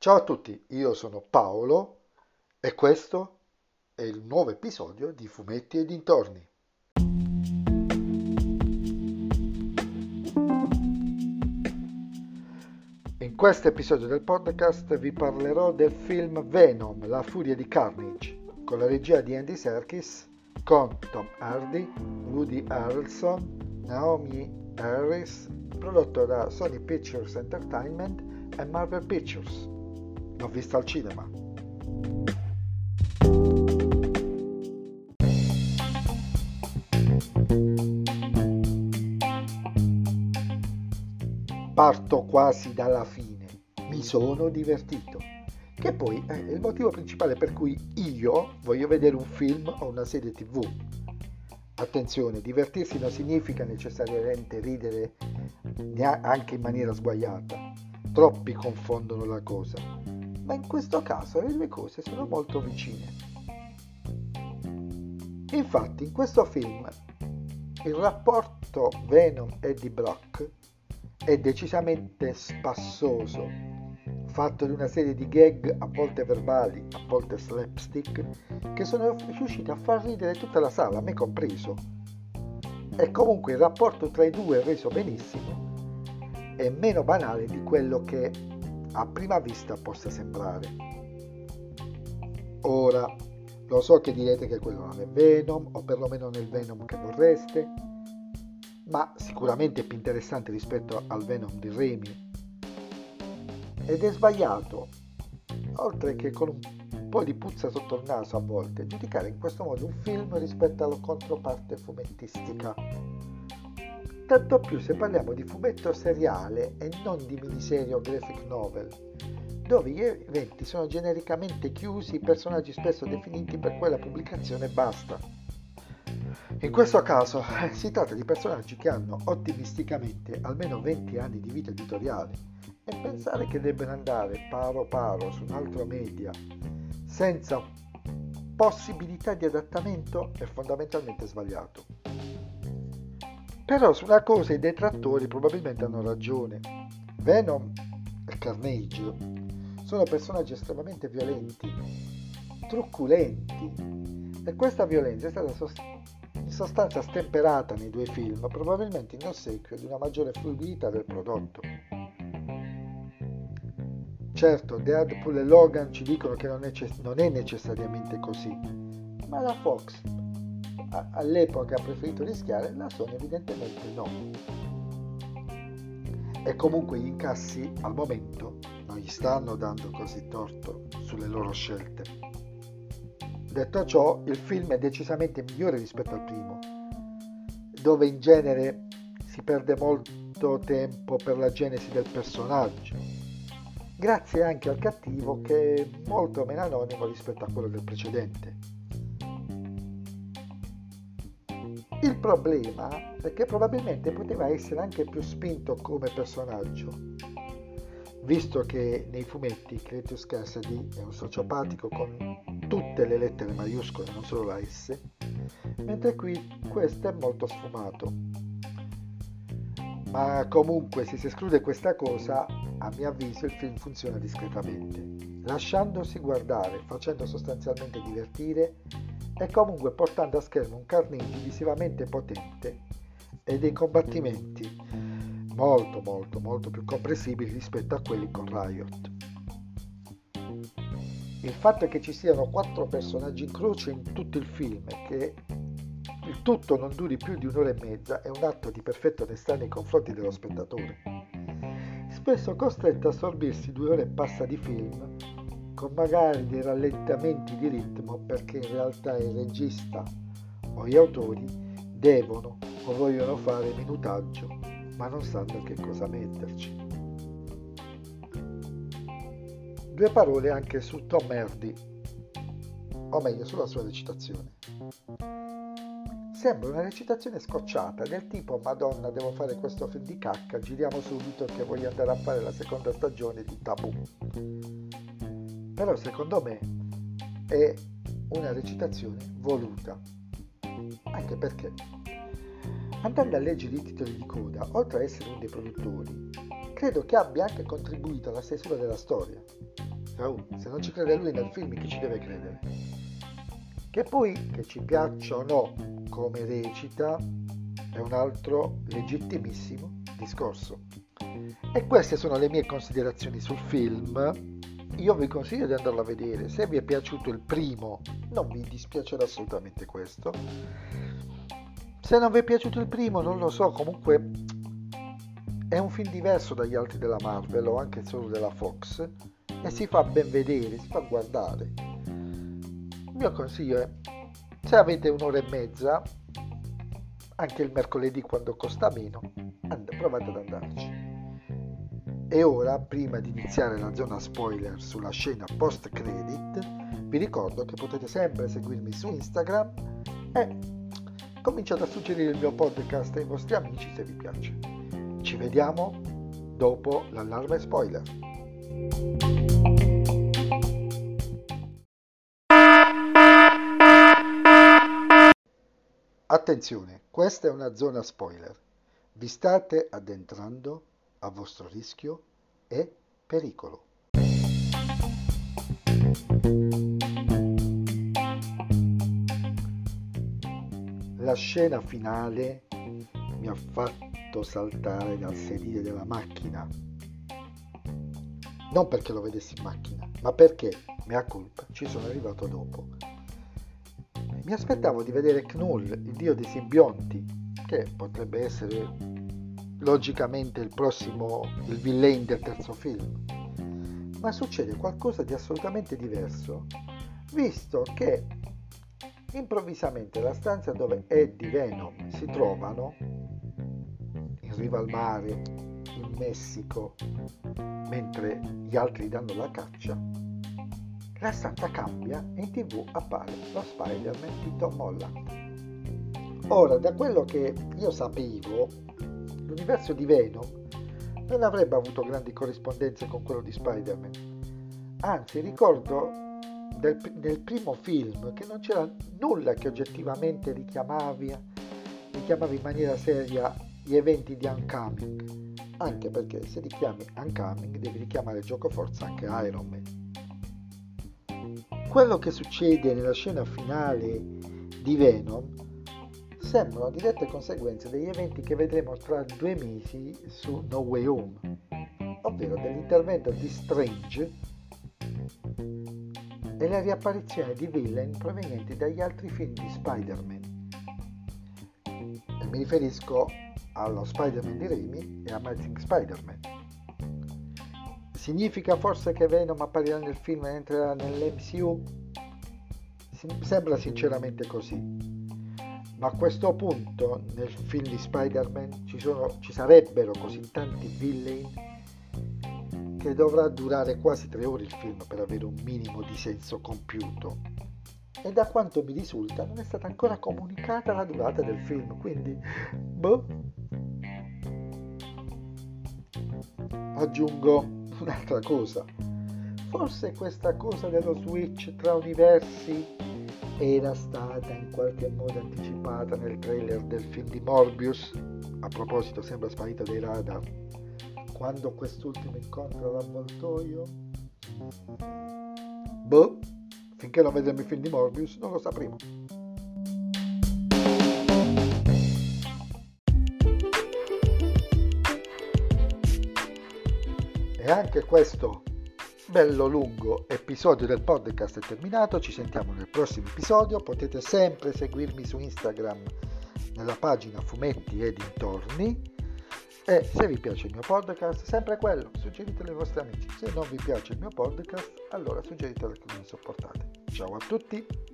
Ciao a tutti, io sono Paolo e questo è il nuovo episodio di Fumetti e dintorni. In questo episodio del podcast vi parlerò del film Venom, la furia di Carnage, con la regia di Andy Serkis, con Tom Hardy, Woody Harrelson, Naomi Harris, prodotto da Sony Pictures Entertainment e Marvel Pictures. L'ho visto al cinema. Parto quasi dalla fine. Mi sono divertito. Che poi è il motivo principale per cui io voglio vedere un film o una serie tv. Attenzione, divertirsi non significa necessariamente ridere anche in maniera sguaiata. Troppi confondono la cosa ma in questo caso le due cose sono molto vicine. Infatti in questo film il rapporto Venom-Eddie Brock è decisamente spassoso, fatto di una serie di gag a volte verbali, a volte slapstick, che sono riusciti a far ridere tutta la sala, me compreso. E comunque il rapporto tra i due è reso benissimo è meno banale di quello che a prima vista possa sembrare. Ora, lo so che direte che quello non è Venom, o perlomeno il Venom che vorreste, ma sicuramente è più interessante rispetto al Venom di Remy. Ed è sbagliato, oltre che con un po' di puzza sotto il naso a volte, giudicare in questo modo un film rispetto alla controparte fumettistica tanto più se parliamo di fumetto seriale e non di miniserie o graphic novel, dove gli eventi sono genericamente chiusi, i personaggi spesso definiti per quella pubblicazione e basta. In questo caso si tratta di personaggi che hanno ottimisticamente almeno 20 anni di vita editoriale e pensare che debbano andare paro paro su un altro media senza possibilità di adattamento è fondamentalmente sbagliato. Però su una cosa i detrattori probabilmente hanno ragione. Venom e Carnage sono personaggi estremamente violenti, truculenti e questa violenza è stata in sostanza stemperata nei due film, probabilmente in ossequio di una maggiore fluidità del prodotto. Certo, Deadpool e Logan ci dicono che non è, non è necessariamente così, ma la Fox all'epoca ha preferito rischiare, la Sony evidentemente no. E comunque gli incassi al momento non gli stanno dando così torto sulle loro scelte. Detto ciò, il film è decisamente migliore rispetto al primo, dove in genere si perde molto tempo per la genesi del personaggio, grazie anche al cattivo che è molto meno anonimo rispetto a quello del precedente. Il problema è che probabilmente poteva essere anche più spinto come personaggio, visto che nei fumetti Cretius Cassidy è un sociopatico con tutte le lettere maiuscole, non solo la S, mentre qui questo è molto sfumato. Ma comunque se si esclude questa cosa, a mio avviso il film funziona discretamente, lasciandosi guardare, facendo sostanzialmente divertire e comunque portando a schermo un Carnage visivamente potente e dei combattimenti molto molto molto più comprensibili rispetto a quelli con Riot. Il fatto che ci siano quattro personaggi in croce in tutto il film e che il tutto non duri più di un'ora e mezza è un atto di perfetta onestà nei confronti dello spettatore. Spesso costretto a sorbirsi due ore e passa di film con magari dei rallentamenti di ritmo perché in realtà il regista o gli autori devono o vogliono fare minutaggio ma non sanno che cosa metterci. Due parole anche su Tom Hardy, o meglio sulla sua recitazione. Sembra una recitazione scocciata, del tipo Madonna devo fare questo film di cacca, giriamo subito che voglio andare a fare la seconda stagione di Tabù però secondo me è una recitazione voluta, anche perché andando a leggere i titoli di coda, oltre ad essere uno dei produttori, credo che abbia anche contribuito alla stesura della storia. Oh, se non ci crede lui nel film, chi ci deve credere? Che poi, che ci piaccia o no come recita, è un altro legittimissimo discorso. E queste sono le mie considerazioni sul film. Io vi consiglio di andarlo a vedere. Se vi è piaciuto il primo, non vi dispiacerà assolutamente questo. Se non vi è piaciuto il primo, non lo so, comunque è un film diverso dagli altri della Marvel o anche solo della Fox e si fa ben vedere, si fa guardare. Il mio consiglio è, se avete un'ora e mezza, anche il mercoledì quando costa meno, and- provate ad andarci. E ora, prima di iniziare la zona spoiler sulla scena post credit, vi ricordo che potete sempre seguirmi su Instagram e cominciate a suggerire il mio podcast ai vostri amici se vi piace. Ci vediamo dopo l'allarme spoiler. Attenzione, questa è una zona spoiler. Vi state addentrando a vostro rischio e pericolo. La scena finale mi ha fatto saltare dal sedile della macchina. Non perché lo vedessi in macchina, ma perché, mea colpa, ci sono arrivato dopo. Mi aspettavo di vedere Knull, il dio dei simbionti, che potrebbe essere logicamente il prossimo, il villain del terzo film. Ma succede qualcosa di assolutamente diverso, visto che improvvisamente la stanza dove Eddie Venom si trovano, in riva al mare, in Messico, mentre gli altri danno la caccia, la stanza cambia e in tv appare lo Spider-Man di Tom Holland. Ora, da quello che io sapevo, l'universo di Venom non avrebbe avuto grandi corrispondenze con quello di Spider-Man. Anzi, ricordo del, del primo film che non c'era nulla che oggettivamente richiamavi, richiamavi in maniera seria gli eventi di Uncoming. Anche perché se richiami Uncoming devi richiamare gioco forza anche Iron Man. Quello che succede nella scena finale di Venom sembrano dirette conseguenze degli eventi che vedremo tra due mesi su No Way Home, ovvero dell'intervento di Strange e la riapparizione di villain provenienti dagli altri film di Spider-Man. E mi riferisco allo Spider-Man di Raimi e a Amazing Spider-Man. Significa forse che Venom apparirà nel film e entrerà nell'MCU? Sembra sinceramente così ma a questo punto nel film di Spider-Man ci, sono, ci sarebbero così tanti villain che dovrà durare quasi tre ore il film per avere un minimo di senso compiuto. E da quanto mi risulta non è stata ancora comunicata la durata del film, quindi boh. Aggiungo un'altra cosa. Forse questa cosa dello switch tra universi era stata in qualche modo anticipata nel trailer del film di Morbius. A proposito, sembra sparito dai radar. Quando quest'ultimo incontra l'avvoltoio? Boh, finché non vedremo il film di Morbius non lo sapremo. E anche questo bello lungo episodio del podcast è terminato, ci sentiamo nel prossimo episodio, potete sempre seguirmi su Instagram nella pagina fumetti e dintorni e se vi piace il mio podcast, sempre quello, suggeritelo ai vostri amici, se non vi piace il mio podcast, allora suggeritelo a chi non sopportate. Ciao a tutti!